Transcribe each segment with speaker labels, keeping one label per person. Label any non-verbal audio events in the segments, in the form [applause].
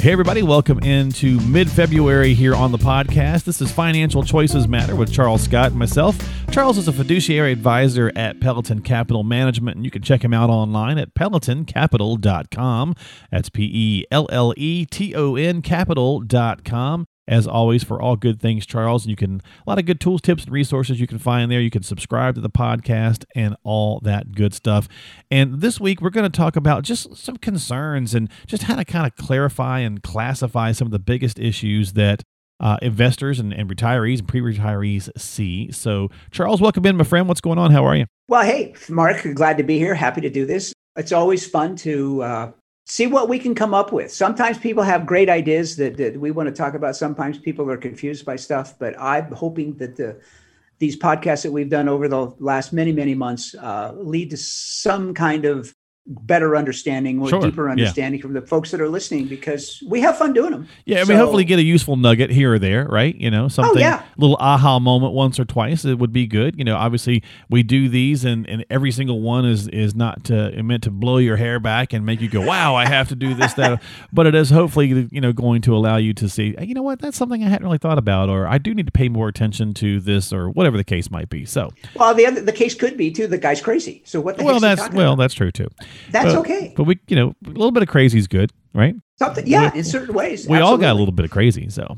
Speaker 1: Hey, everybody, welcome into mid February here on the podcast. This is Financial Choices Matter with Charles Scott and myself. Charles is a fiduciary advisor at Pelleton Capital Management, and you can check him out online at pelletoncapital.com. That's P E L L E T O N capital.com as always for all good things charles. And you can a lot of good tools tips and resources you can find there. You can subscribe to the podcast and all that good stuff. And this week we're going to talk about just some concerns and just how to kind of clarify and classify some of the biggest issues that uh, investors and, and retirees and pre-retirees see. So charles welcome in my friend. What's going on? How are you?
Speaker 2: Well hey mark glad to be here. Happy to do this. It's always fun to uh, see what we can come up with. Sometimes people have great ideas that, that we want to talk about. Sometimes people are confused by stuff, but I'm hoping that the these podcasts that we've done over the last many many months uh, lead to some kind of better understanding or sure. deeper understanding yeah. from the folks that are listening because we have fun doing them.
Speaker 1: Yeah, I mean, hopefully get a useful nugget here or there, right? You know, oh, something, oh, yeah. little aha moment once or twice. It would be good. You know, obviously we do these, and, and every single one is is not to, meant to blow your hair back and make you go, "Wow, I have to do this that," [laughs] but it is hopefully you know going to allow you to see, you know what, that's something I hadn't really thought about, or I do need to pay more attention to this, or whatever the case might be. So,
Speaker 2: well, the other the case could be too. The guy's crazy. So what? The
Speaker 1: well, that's well, about? that's true too.
Speaker 2: That's but, okay.
Speaker 1: But we, you know, a little bit of crazy is good, right?
Speaker 2: Something, yeah, we, in certain ways.
Speaker 1: We absolutely. all got a little bit of crazy, so.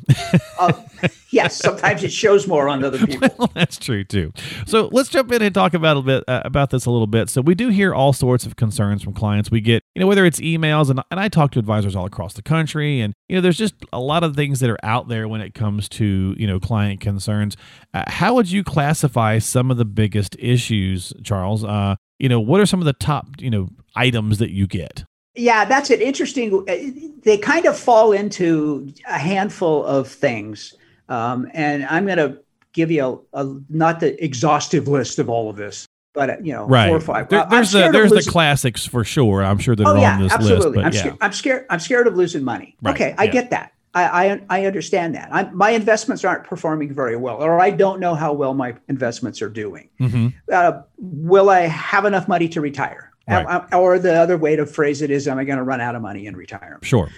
Speaker 2: uh, [laughs] yes, sometimes it shows more on other people. [laughs]
Speaker 1: Well, that's true too. So let's jump in and talk about a bit uh, about this a little bit. So we do hear all sorts of concerns from clients. We get, you know, whether it's emails and and I talk to advisors all across the country, and you know, there's just a lot of things that are out there when it comes to you know client concerns. Uh, how would you classify some of the biggest issues, Charles? Uh, you know, what are some of the top you know items that you get?
Speaker 2: Yeah, that's it. Interesting. Uh, they kind of fall into a handful of things. Um, and I'm going to give you a, a, not the exhaustive list of all of this, but uh, you know,
Speaker 1: right.
Speaker 2: four or five.
Speaker 1: There, there's the, there's the classics for sure. I'm sure they're oh, yeah, on this
Speaker 2: absolutely.
Speaker 1: list.
Speaker 2: I'm,
Speaker 1: yeah.
Speaker 2: scared, I'm scared. I'm scared of losing money. Right. Okay, I yeah. get that. I, I, I understand that. I'm, my investments aren't performing very well, or I don't know how well my investments are doing. Mm-hmm. Uh, will I have enough money to retire? Right. Or the other way to phrase it is, am I going to run out of money in retirement?
Speaker 1: Sure.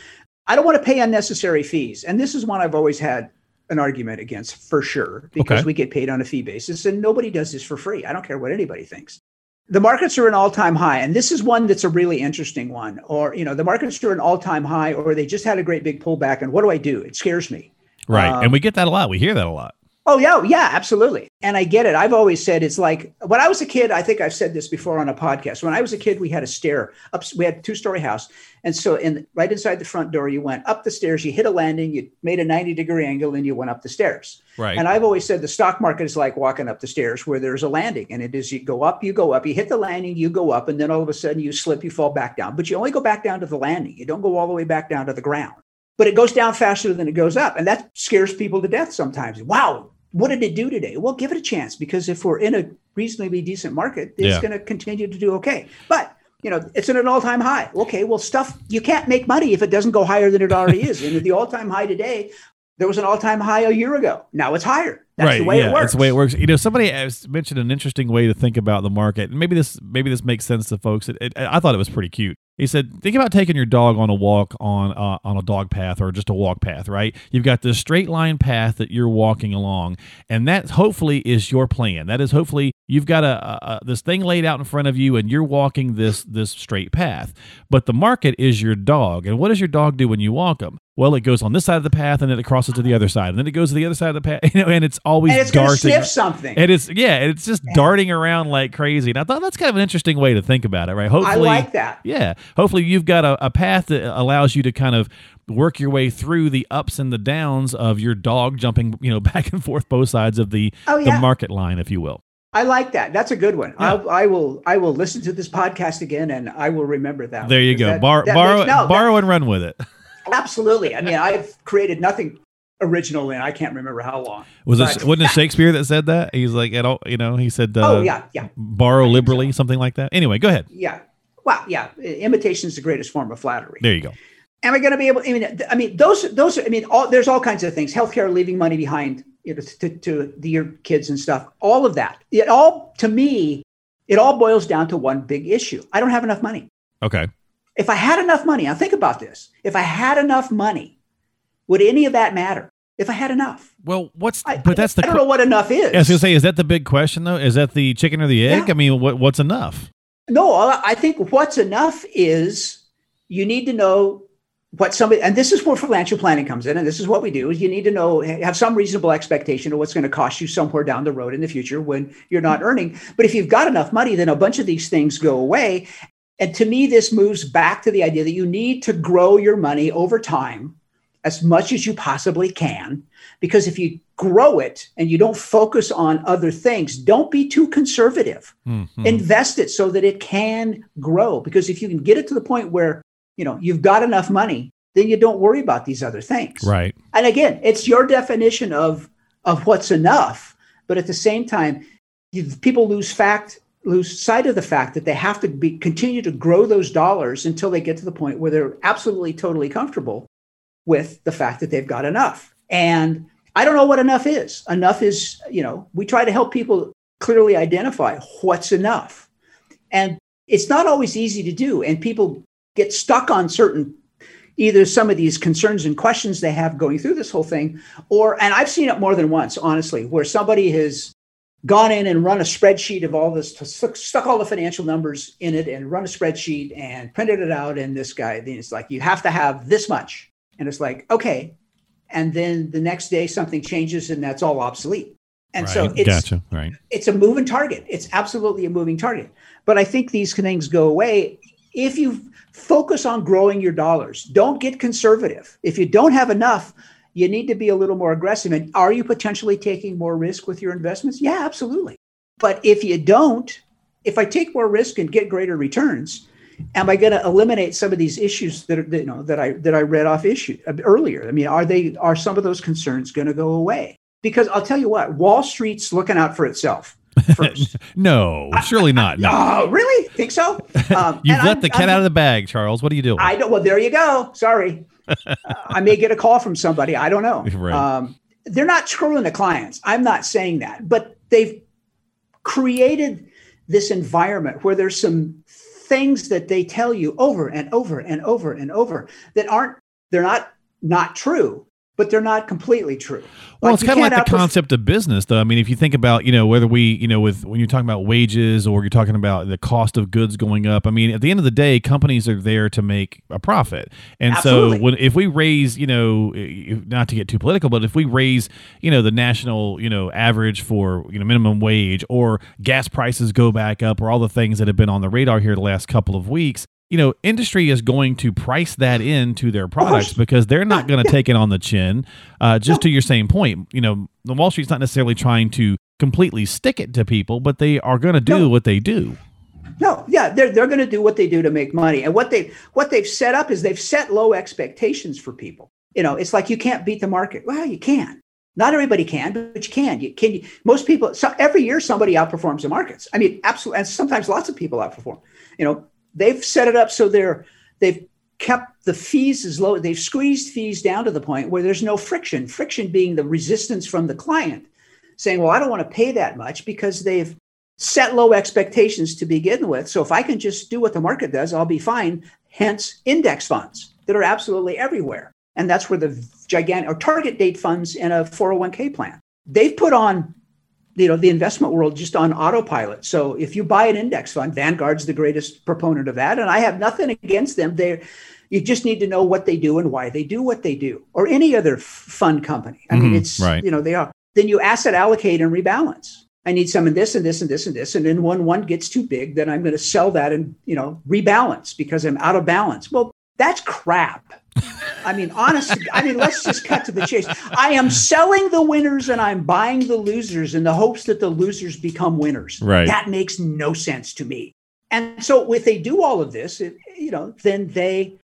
Speaker 2: I don't want to pay unnecessary fees. And this is one I've always had an argument against for sure, because okay. we get paid on a fee basis and nobody does this for free. I don't care what anybody thinks. The markets are an all-time high, and this is one that's a really interesting one. Or, you know, the markets are an all-time high, or they just had a great big pullback. And what do I do? It scares me.
Speaker 1: Right. Um, and we get that a lot. We hear that a lot.
Speaker 2: Oh yeah, oh, yeah, absolutely. And I get it. I've always said it's like when I was a kid. I think I've said this before on a podcast. When I was a kid, we had a stair up. We had a two-story house, and so in right inside the front door, you went up the stairs. You hit a landing. You made a ninety-degree angle, and you went up the stairs.
Speaker 1: Right.
Speaker 2: And I've always said the stock market is like walking up the stairs, where there's a landing, and it is you go up, you go up, you hit the landing, you go up, and then all of a sudden you slip, you fall back down. But you only go back down to the landing. You don't go all the way back down to the ground but it goes down faster than it goes up. And that scares people to death sometimes. Wow, what did it do today? Well, give it a chance because if we're in a reasonably decent market, it's yeah. going to continue to do okay. But you know, it's at an all-time high. Okay, well, stuff you can't make money if it doesn't go higher than it already is. And at the all-time high today, there was an all-time high a year ago. Now it's higher. That's
Speaker 1: right,
Speaker 2: the way
Speaker 1: yeah,
Speaker 2: it works.
Speaker 1: That's the way it works. You know, somebody has mentioned an interesting way to think about the market, and maybe this maybe this makes sense to folks. It, it, I thought it was pretty cute. He said, think about taking your dog on a walk on uh, on a dog path or just a walk path, right? You've got this straight line path that you're walking along, and that hopefully is your plan. That is hopefully you've got a, a, this thing laid out in front of you, and you're walking this this straight path. But the market is your dog, and what does your dog do when you walk them? Well, it goes on this side of the path, and then it crosses to the other side, and then it goes to the other side of the path, [laughs] you know, and it's always
Speaker 2: and it's
Speaker 1: darting.
Speaker 2: Sniff something,
Speaker 1: and it's yeah, it's just yeah. darting around like crazy. And I thought that's kind of an interesting way to think about it, right? Hopefully,
Speaker 2: I like that.
Speaker 1: Yeah, hopefully you've got a, a path that allows you to kind of work your way through the ups and the downs of your dog jumping, you know, [laughs] back and forth both sides of the oh, yeah. the market line, if you will.
Speaker 2: I like that. That's a good one. Yeah. I will. I will listen to this podcast again, and I will remember that.
Speaker 1: There you go. That, Bar, that borrow, makes, no, borrow, that, and run with it. [laughs]
Speaker 2: Absolutely. I mean, I've created nothing original and I can't remember how long.
Speaker 1: Was
Speaker 2: But-
Speaker 1: it wasn't it Shakespeare that said that? He's like, at all, you know, he said, uh,
Speaker 2: oh yeah, yeah,
Speaker 1: borrow liberally, something like that. Anyway, go ahead.
Speaker 2: yeah. Well, yeah. Imitation is the greatest form of flattery.
Speaker 1: There you go.
Speaker 2: Am I going to be able? I mean, I mean, those, those. I mean, all, there's all kinds of things. Healthcare, leaving money behind, you know, to, to the, your kids and stuff. All of that. It all, to me, it all boils down to one big issue. I don't have enough money.
Speaker 1: Okay.
Speaker 2: If I had enough money, now think about this. If I had enough money, would any of that matter? If I had enough,
Speaker 1: Well, what's
Speaker 2: I,
Speaker 1: but that's the
Speaker 2: I don't know what enough is.
Speaker 1: I was gonna say, is that the big question though? Is that the chicken or the egg?
Speaker 2: Yeah.
Speaker 1: I mean, what what's enough?
Speaker 2: No, I I think what's enough is you need to know what somebody, and this is where financial planning comes in, and this is what we do: is you need to know, have some reasonable expectation of what's going to cost you somewhere down the road in the future when you're not mm-hmm. earning. But if you've got enough money, then a bunch of these things go away. And to me, this moves back to the idea that you need to grow your money over time as much as you possibly can. Because if you grow it and you don't focus on other things, don't be too conservative
Speaker 1: Mhm.
Speaker 2: invest it so that it can grow because if you can get it to the point where you know you've got enough money then you don't worry about these other things
Speaker 1: right.
Speaker 2: and again it's your definition of of what's enough but at the same time people lose fact lose sight of the fact that they have to be continue to grow those dollars until they get to the point where they're absolutely totally comfortable with the fact that they've got enough. And i don't know what enough is. Enough is you know we try to help people clearly identify what's enough. And it's not always easy to do and people get stuck on certain either some of these concerns and questions they have going through this whole thing or and i've seen it more than once honestly where somebody has gone in and run a spreadsheet of all this stuck, stuck all the financial numbers in it and run a spreadsheet and printed it out and this guy then it's like you have to have this much and it's like okay and then the next day something changes and that's all obsolete and so it's
Speaker 1: gotcha. Right.
Speaker 2: it's a moving target. It's absolutely a moving target. But I think these things go away if you focus on growing your dollars. Don't get conservative. If you don't have enough, you need to be a little more aggressive. And are you potentially taking more risk with your investments? Yeah, absolutely. But if you don't, if I take more risk and get greater returns, am I going to eliminate some of these issues that, are, you know that I that I read off issue uh, earlier? I mean, are they are some of those concerns going to go away? Because I'll tell you what, Wall Street's looking out for itself [laughs] first.
Speaker 1: No, surely not. No. [laughs]
Speaker 2: oh, really? Think so? [laughs] Um,
Speaker 1: You've let
Speaker 2: I'm-
Speaker 1: the cat
Speaker 2: I'm-
Speaker 1: out of the bag, Charles. What are you doing?
Speaker 2: I don't. Well, there you go. Sorry, uh, I may get a call from somebody. I don't know.
Speaker 1: Right.
Speaker 2: Um, they're not screwing the clients. I'm not saying that, but they've created this environment where there's some things that they tell you over and over and over and over that aren't. They're not not true, but they're not completely true.
Speaker 1: Well,
Speaker 2: Like,
Speaker 1: it's kind of like the
Speaker 2: outperf-
Speaker 1: concept of business, though. I mean, if you think about, you know, whether we, you know, with when you're talking about wages or you're talking about the cost of goods going up, I mean, at the end of the day, companies are there to make a profit. And
Speaker 2: Absolutely.
Speaker 1: so, when if we raise, you know, not to get too political, but if we raise, you know, the national, you know, average for, you know, minimum wage or gas prices go back up or all the things that have been on the radar here the last couple of weeks, you know, industry is going to price that into their products because they're not going [laughs] to take it on the chin. Uh, just to your same point, you know, the Wall Street's not necessarily trying to completely stick it to people, but they are going to do
Speaker 2: No.
Speaker 1: what they do.
Speaker 2: No, yeah, they're they're going to do what they do to make money, and what they what they've set up is they've set low expectations for people. You know, it's like you can't beat the market. Well, you can. Not everybody can, but you can. You can. You, Most people. So every year, somebody outperforms the markets. I mean, absolutely, and sometimes lots of people outperform. You know, they've set it up so they're they've kept the fees as low. They've squeezed fees down to the point where there's no friction. Friction being the resistance from the client, saying, "Well, I don't want to pay that much," because they've set low expectations to begin with. So if I can just do what the market does, I'll be fine. Hence, index funds that are absolutely everywhere. And that's where the gigantic or target date funds in a 401k plan. They've put on, you know, the investment world just on autopilot. So if you buy an index fund, Vanguard's the greatest proponent of that. And I have nothing against them. They you just need to know what they do and why they do what they do, or any other f- fund company. I mean,
Speaker 1: Mhm,
Speaker 2: it's
Speaker 1: right.
Speaker 2: you know, they are. Then you asset allocate and rebalance. I need some in this and this and this and this. And then when one gets too big, then I'm going to sell that and, you know, rebalance because I'm out of balance. Well, that's crap. I mean, honestly, I mean, let's just cut to the chase. I am selling the winners and I'm buying the losers in the hopes that the losers become winners.
Speaker 1: Right.
Speaker 2: That makes no sense to me. And so if they do all of this, it, you know, then they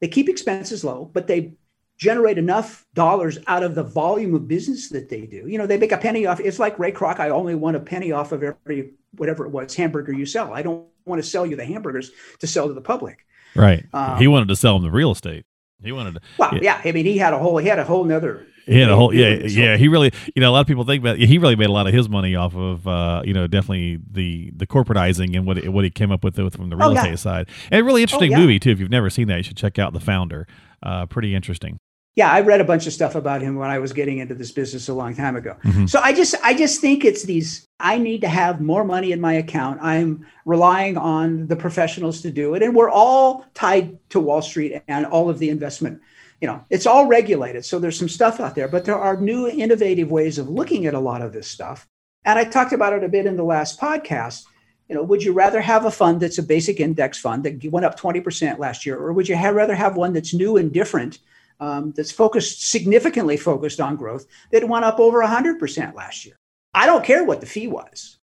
Speaker 2: they keep expenses low, but they generate enough dollars out of the volume of business that they do. You know, they make a penny off. It's like Ray Kroc. I only want a penny off of every whatever it was hamburger you sell. I don't want to sell you the hamburgers to sell to the public.
Speaker 1: Right. Um, he wanted to sell them the real estate. He wanted to.
Speaker 2: Well, yeah. I mean, he had a whole. He had a whole nother.
Speaker 1: He had a whole. Yeah, yeah. He really. You know, a lot of people think about. He really made a lot of his money off of. Uh, you know, definitely the the corporatizing and what what he came up with from the real oh, yeah. estate side. And a really interesting oh, yeah. movie too. If you've never seen that, you should check out The Founder. Uh, pretty interesting
Speaker 2: yeah i read a bunch of stuff about him when i was getting into this business a long time ago. Mm-hmm. so i just i just think it's these i need to have more money in my account. I'm relying on the professionals to do it. And we're all tied to wall street and all of the investment you know it's all regulated. So there's some stuff out there but there are new innovative ways of looking at a lot of this stuff. And i talked about it a bit in the last podcast. You know, would you rather have a fund that's a basic index fund that went up 20% last year, or would you have, rather have one that's new and different um, that's focused significantly focused on growth that went up over 100% last year. I don't care what the fee was.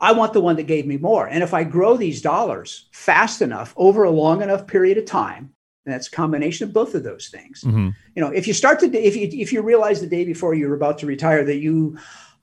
Speaker 2: I want the one that gave me more. And if I grow these dollars fast enough over a long enough period of time, and that's a combination of both of those things. Mm-hmm. You know, if you start to if you if you realize the day before you're about to retire that you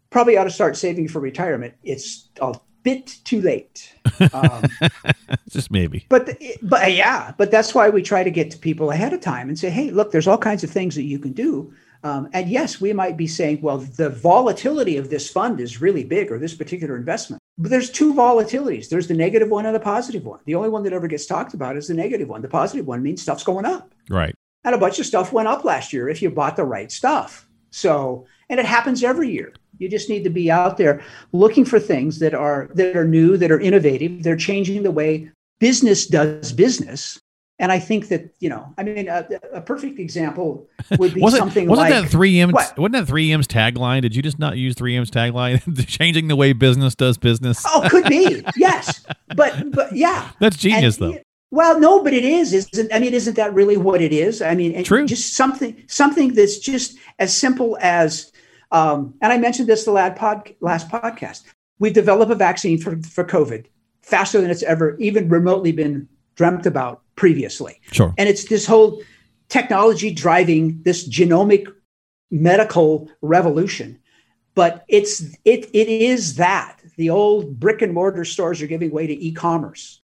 Speaker 2: probably ought to start saving for retirement, it's a bit too late. Um, [laughs]
Speaker 1: Just maybe.
Speaker 2: But but yeah, but that's why we try to get to people ahead of time and say, hey, look, there's all kinds of things that you can do. Um, and yes, we might be saying, well, the volatility of this fund is really big or this particular investment. But there's two volatilities. There's the negative one and the positive one. The only one that ever gets talked about is the negative one. The positive one means stuff's going up.
Speaker 1: Right.
Speaker 2: And a bunch of stuff went up last year if you bought the right stuff. So, and it happens every year. You just need to be out there looking for things that are that are new, that are innovative. They're changing the way business does business. And I think that you know, I mean, a, a perfect example would be [laughs]
Speaker 1: was
Speaker 2: something
Speaker 1: wasn't
Speaker 2: like
Speaker 1: that 3M. What? Wasn't that 3M's tagline? Did you just not use 3M's tagline? [laughs] Changing the way business does business.
Speaker 2: Oh, could be. [laughs] yes, but but yeah,
Speaker 1: that's genius and, though.
Speaker 2: Well, no, but it is. Isn't I mean, isn't that really what it is? I mean,
Speaker 1: True.
Speaker 2: just something something that's just as simple as um, and I mentioned this the last, pod, last podcast. We've developed a vaccine for, for COVID faster than it's ever even remotely been dreamt about previously.
Speaker 1: Sure.
Speaker 2: And it's this whole technology driving this genomic medical revolution. But it's it it is that the old brick and mortar stores are giving way to e-commerce.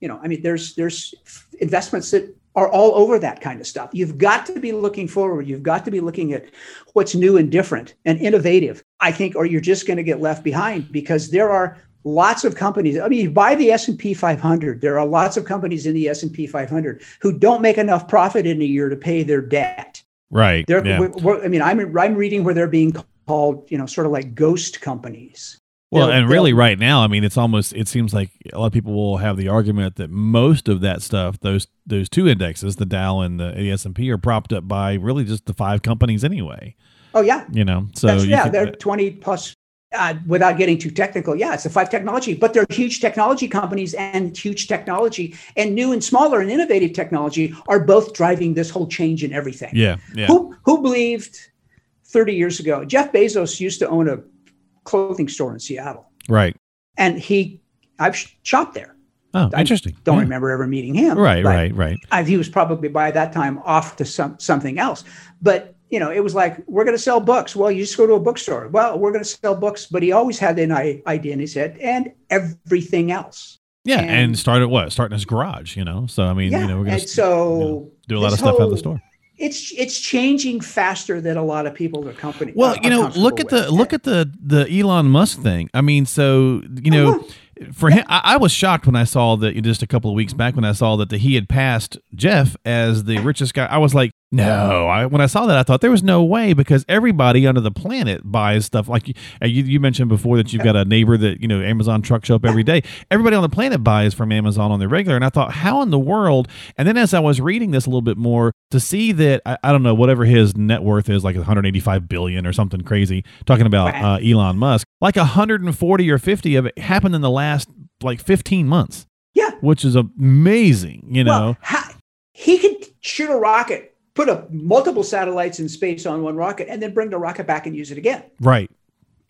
Speaker 2: You know, I mean, there's there's investments that are all over that kind of stuff. You've got to be looking forward. You've got to be looking at what's new and different and innovative, I think, or you're just going to get left behind because there are lots of companies. I mean, buy the S&P 500. There are lots of companies in the S&P 500 who don't make enough profit in a year to pay their debt.
Speaker 1: Right.
Speaker 2: They're, yeah. I mean, I'm, I'm reading where they're being called, you know, sort of like ghost companies.
Speaker 1: Well, and really, right now, I mean, it's almost. It seems like a lot of people will have the argument that most of that stuff, those those two indexes, the Dow and the S and P, are propped up by really just the five companies anyway.
Speaker 2: Oh yeah,
Speaker 1: you know, so
Speaker 2: you yeah, they're twenty plus. Uh, without getting too technical, yeah, it's a five technology, but they're huge technology companies and huge technology and new and smaller and innovative technology are both driving this whole change in everything.
Speaker 1: Yeah, yeah.
Speaker 2: Who who believed thirty years ago? Jeff Bezos used to own a clothing store in Seattle.
Speaker 1: Right.
Speaker 2: And he, I've shopped there.
Speaker 1: Oh,
Speaker 2: I
Speaker 1: interesting.
Speaker 2: Don't
Speaker 1: yeah.
Speaker 2: remember ever meeting him.
Speaker 1: Right, right, right.
Speaker 2: I, he was probably by that time off to some something else. But you know, it was like we're going to sell books. Well, you just go to a bookstore. Well, we're going to sell books. But he always had an idea in his head and everything else.
Speaker 1: Yeah, and, and started what? Starting his garage. You know, so I mean,
Speaker 2: yeah,
Speaker 1: you know, we're
Speaker 2: going to so you know,
Speaker 1: do a lot of stuff out of the store
Speaker 2: it's it's changing faster than a lot of people are company.
Speaker 1: Well, you know, look at the look at the the Elon Musk thing. I mean, so you know, uh-huh for him, I, I, was shocked when I saw that just a couple of weeks back when I saw that the, he had passed Jeff as the richest guy. I was like, no. I, when I saw that, I thought there was no way because everybody under the planet buys stuff. Like you, you, you mentioned before that you've got a neighbor that you know Amazon truck show up every day. Everybody on the planet buys from Amazon on the regular, and I thought, how in the world? And then as I was reading this a little bit more, to see that I, I don't know whatever his net worth is, like 185 billion or something crazy. Talking about uh, Elon Musk, like 140 or 50 of it happened in the last like 15 months.
Speaker 2: Yeah.
Speaker 1: Which is amazing, you know.
Speaker 2: Well, he could shoot a rocket, put a multiple satellites in space on one rocket, and then bring the rocket back and use it again.
Speaker 1: Right.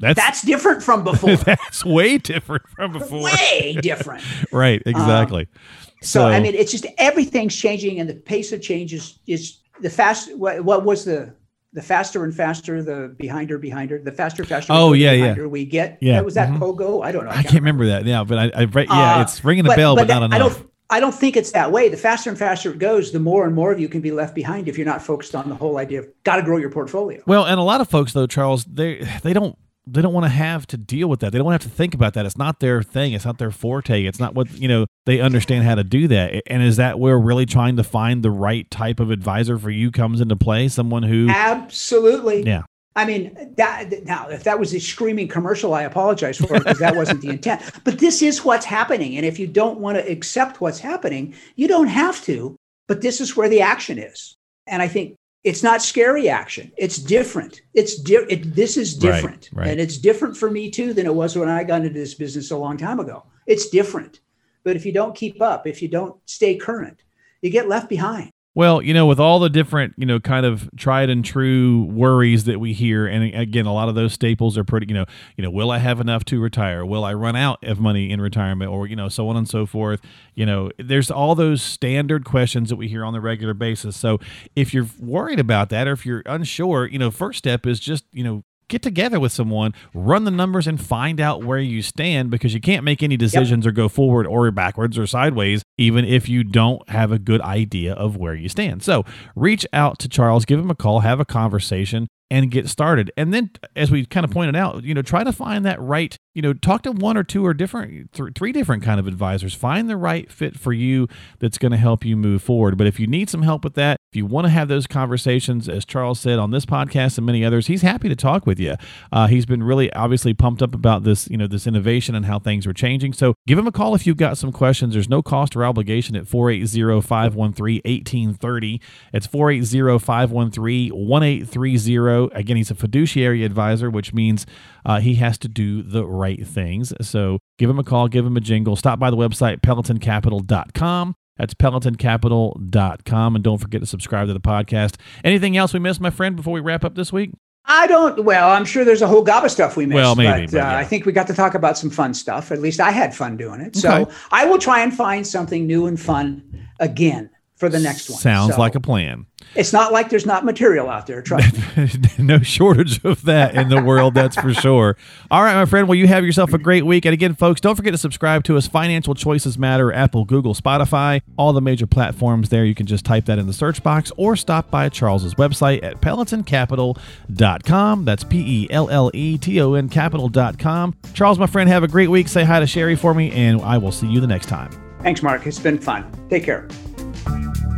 Speaker 2: That's, that's different from before. [laughs]
Speaker 1: that's way different from before.
Speaker 2: Way different. [laughs]
Speaker 1: right, exactly. Um,
Speaker 2: so, so, I mean, it's just everything's changing, and the pace of change is, is the fast. What, what was the the faster and faster the behinder behinder the faster faster
Speaker 1: oh yeah
Speaker 2: yeah
Speaker 1: we
Speaker 2: get
Speaker 1: yeah
Speaker 2: was that mm-hmm. pogo i don't know
Speaker 1: i, I can't, remember. remember. that yeah but i, I yeah uh, it's ringing a bell but, but not enough
Speaker 2: I don't, think it's that way. The faster and faster it goes, the more and more of you can be left behind if you're not focused on the whole idea of got to grow your portfolio.
Speaker 1: Well, and a lot of folks though, Charles, they they don't they don't want to have to deal with that. They don't have to think about that. It's not their thing. It's not their forte. It's not what, you know, they understand how to do that. And is that where really trying to find the right type of advisor for you comes into play? Someone who
Speaker 2: Absolutely.
Speaker 1: Yeah.
Speaker 2: I mean, that now, if that was a screaming commercial, I apologize for it because that wasn't the intent. [laughs] But this is what's happening. And if you don't want to accept what's happening, you don't have to. But this is where the action is. And I think it's not scary action. It's different. It's di- it, this is different,
Speaker 1: right, right.
Speaker 2: and it's different for me too than it was when I got into this business a long time ago. It's different, but if you don't keep up, if you don't stay current, you get left behind.
Speaker 1: Well, you know, with all the different, you know, kind of tried and true worries that we hear, and again, a lot of those staples are pretty, you know, you know, will I have enough to retire? Will I run out of money in retirement, or you know, so on and so forth. You know, there's all those standard questions that we hear on the regular basis. So if you're worried about that, or if you're unsure, you know, first step is just, you know, get together with someone, run the numbers, and find out where you stand because you can't make any decisions yep. or go forward or backwards or sideways, even if you don't have a good idea of where you stand. So reach out to Charles, give him a call, have a conversation and get started. And then, as we kind of pointed out, you know, try to find that right. You know, talk to one or two or different, th- three different kind of advisors. Find the right fit for you that's going to help you move forward. But if you need some help with that, if you want to have those conversations, as Charles said on this podcast and many others, he's happy to talk with you. Uh, he's been really obviously pumped up about this, you know, this innovation and how things are changing. So give him a call if you've got some questions. There's no cost or obligation at 480 513 1830. It's 480 513 1830. Again, he's a fiduciary advisor, which means uh, he has to do the right things. So give him a call, give him a jingle. Stop by the website, pelletoncapital.com. That's pelletoncapital.com. And don't forget to subscribe to the podcast. Anything else we missed, my friend, before we wrap up this week?
Speaker 2: I don't. Well, I'm sure there's a whole gob of stuff we missed.
Speaker 1: Well, maybe.
Speaker 2: But, but uh, I think we got to talk about some fun stuff. At least I had fun doing it. Okay. So I will try and find something new and fun again for the next one.
Speaker 1: Sounds
Speaker 2: so,
Speaker 1: like a plan.
Speaker 2: It's not like there's not material out there. Trust me. [laughs]
Speaker 1: no shortage of that in the world, that's for sure. All right, my friend. Well, you have yourself a great week. And again, folks, don't forget to subscribe to us. Financial Choices Matter, Apple, Google, Spotify, all the major platforms there. You can just type that in the search box or stop by Charles's website at pelletoncapital.com. That's P E L L E T O N capital.com. Charles, my friend, have a great week. Say hi to Sherry for me, and I will see you the next time.
Speaker 2: Thanks, Mark. It's been fun. Take care. Thank you.